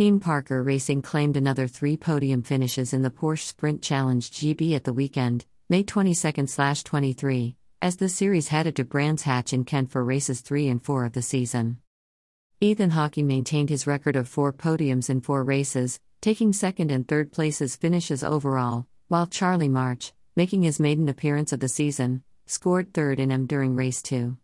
Team Parker Racing claimed another three podium finishes in the Porsche Sprint Challenge GB at the weekend, May 22 23, as the series headed to Brands Hatch in Kent for races 3 and 4 of the season. Ethan Hawkey maintained his record of four podiums in four races, taking second and third places finishes overall, while Charlie March, making his maiden appearance of the season, scored third in M during race 2.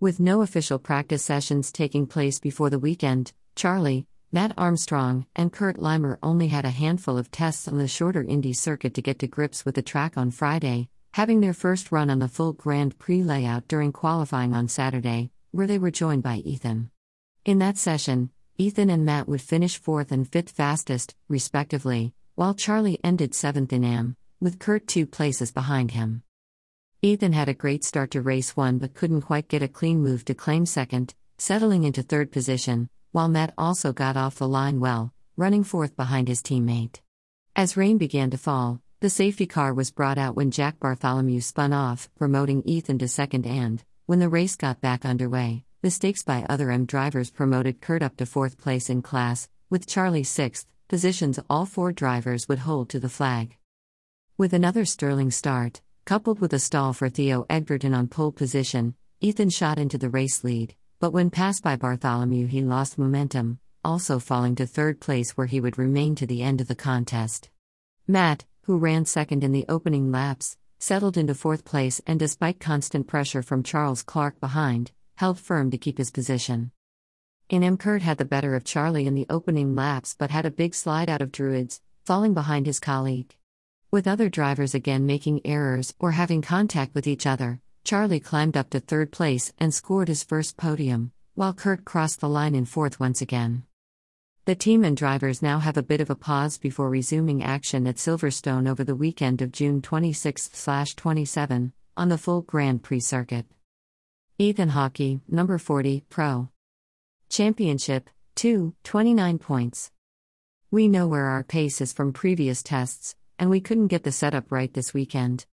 With no official practice sessions taking place before the weekend, Charlie, Matt Armstrong and Kurt Limer only had a handful of tests on the shorter Indy circuit to get to grips with the track on Friday, having their first run on the full Grand Prix layout during qualifying on Saturday, where they were joined by Ethan. In that session, Ethan and Matt would finish fourth and fifth fastest, respectively, while Charlie ended seventh in AM, with Kurt two places behind him. Ethan had a great start to race one but couldn't quite get a clean move to claim second, settling into third position, while Matt also got off the line well, running fourth behind his teammate. As rain began to fall, the safety car was brought out when Jack Bartholomew spun off, promoting Ethan to second and, when the race got back underway, mistakes by other M drivers promoted Kurt up to fourth place in class, with Charlie sixth, positions all four drivers would hold to the flag. With another sterling start, coupled with a stall for Theo Edgerton on pole position, Ethan shot into the race lead, but when passed by Bartholomew, he lost momentum, also falling to third place where he would remain to the end of the contest. Matt, who ran second in the opening laps, settled into fourth place and, despite constant pressure from Charles Clark behind, held firm to keep his position. In M. Kurt had the better of Charlie in the opening laps but had a big slide out of Druids, falling behind his colleague. With other drivers again making errors or having contact with each other, Charlie climbed up to third place and scored his first podium, while Kurt crossed the line in fourth once again. The team and drivers now have a bit of a pause before resuming action at Silverstone over the weekend of June 26 27 on the full Grand Prix circuit. Ethan Hawkey, number 40, Pro. Championship, 2, 29 points. We know where our pace is from previous tests, and we couldn't get the setup right this weekend.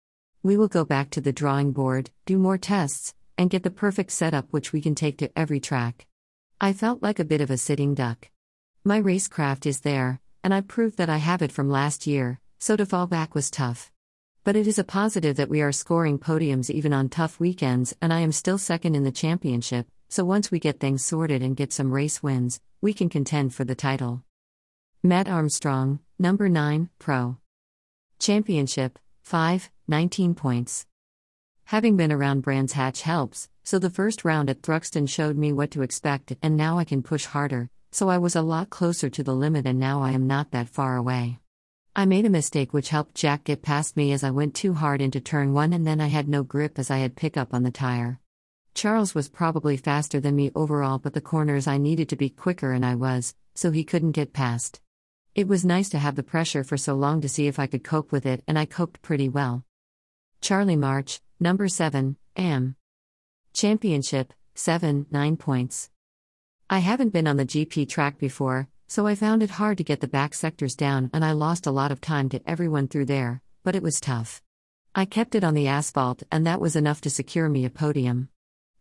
We will go back to the drawing board, do more tests, and get the perfect setup which we can take to every track. I felt like a bit of a sitting duck. My racecraft is there, and I proved that I have it from last year, so to fall back was tough. But it is a positive that we are scoring podiums even on tough weekends, and I am still second in the championship, so once we get things sorted and get some race wins, we can contend for the title. Matt Armstrong, number 9, Pro. Championship, 5, 19 points. Having been around Brands Hatch helps, so the first round at Thruxton showed me what to expect, and now I can push harder, so I was a lot closer to the limit, and now I am not that far away. I made a mistake which helped Jack get past me as I went too hard into turn 1 and then I had no grip as I had pickup on the tire. Charles was probably faster than me overall, but the corners I needed to be quicker and I was, so he couldn't get past. It was nice to have the pressure for so long to see if I could cope with it, and I coped pretty well. Charlie March, number 7, AM. Championship, 7, 9 points. I haven't been on the GP track before, so I found it hard to get the back sectors down and I lost a lot of time to everyone through there, but it was tough. I kept it on the asphalt, and that was enough to secure me a podium.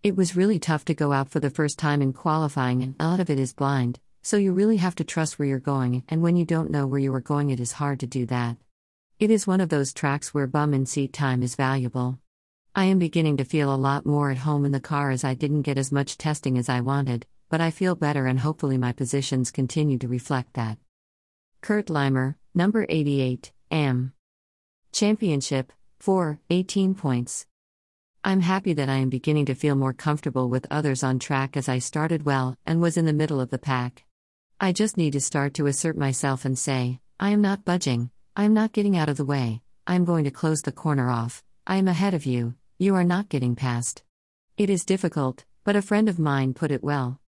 It was really tough to go out for the first time in qualifying, and a lot of it is blind, so you really have to trust where you're going, and when you don't know where you are going, it is hard to do that. It is one of those tracks where bum and seat time is valuable. I am beginning to feel a lot more at home in the car as I didn't get as much testing as I wanted, but I feel better and hopefully my positions continue to reflect that. Kurt Limer, number 88, AM. Championship, 4, 18 points. I'm happy that I am beginning to feel more comfortable with others on track as I started well and was in the middle of the pack. I just need to start to assert myself and say, I am not budging, I am not getting out of the way, I am going to close the corner off, I am ahead of you, you are not getting past. It is difficult, but a friend of mine put it well.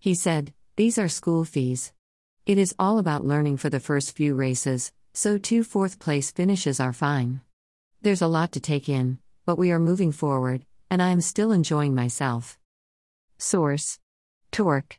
He said, These are school fees. It is all about learning for the first few races, so two fourth place finishes are fine. There's a lot to take in, but we are moving forward, and I am still enjoying myself. Source Torque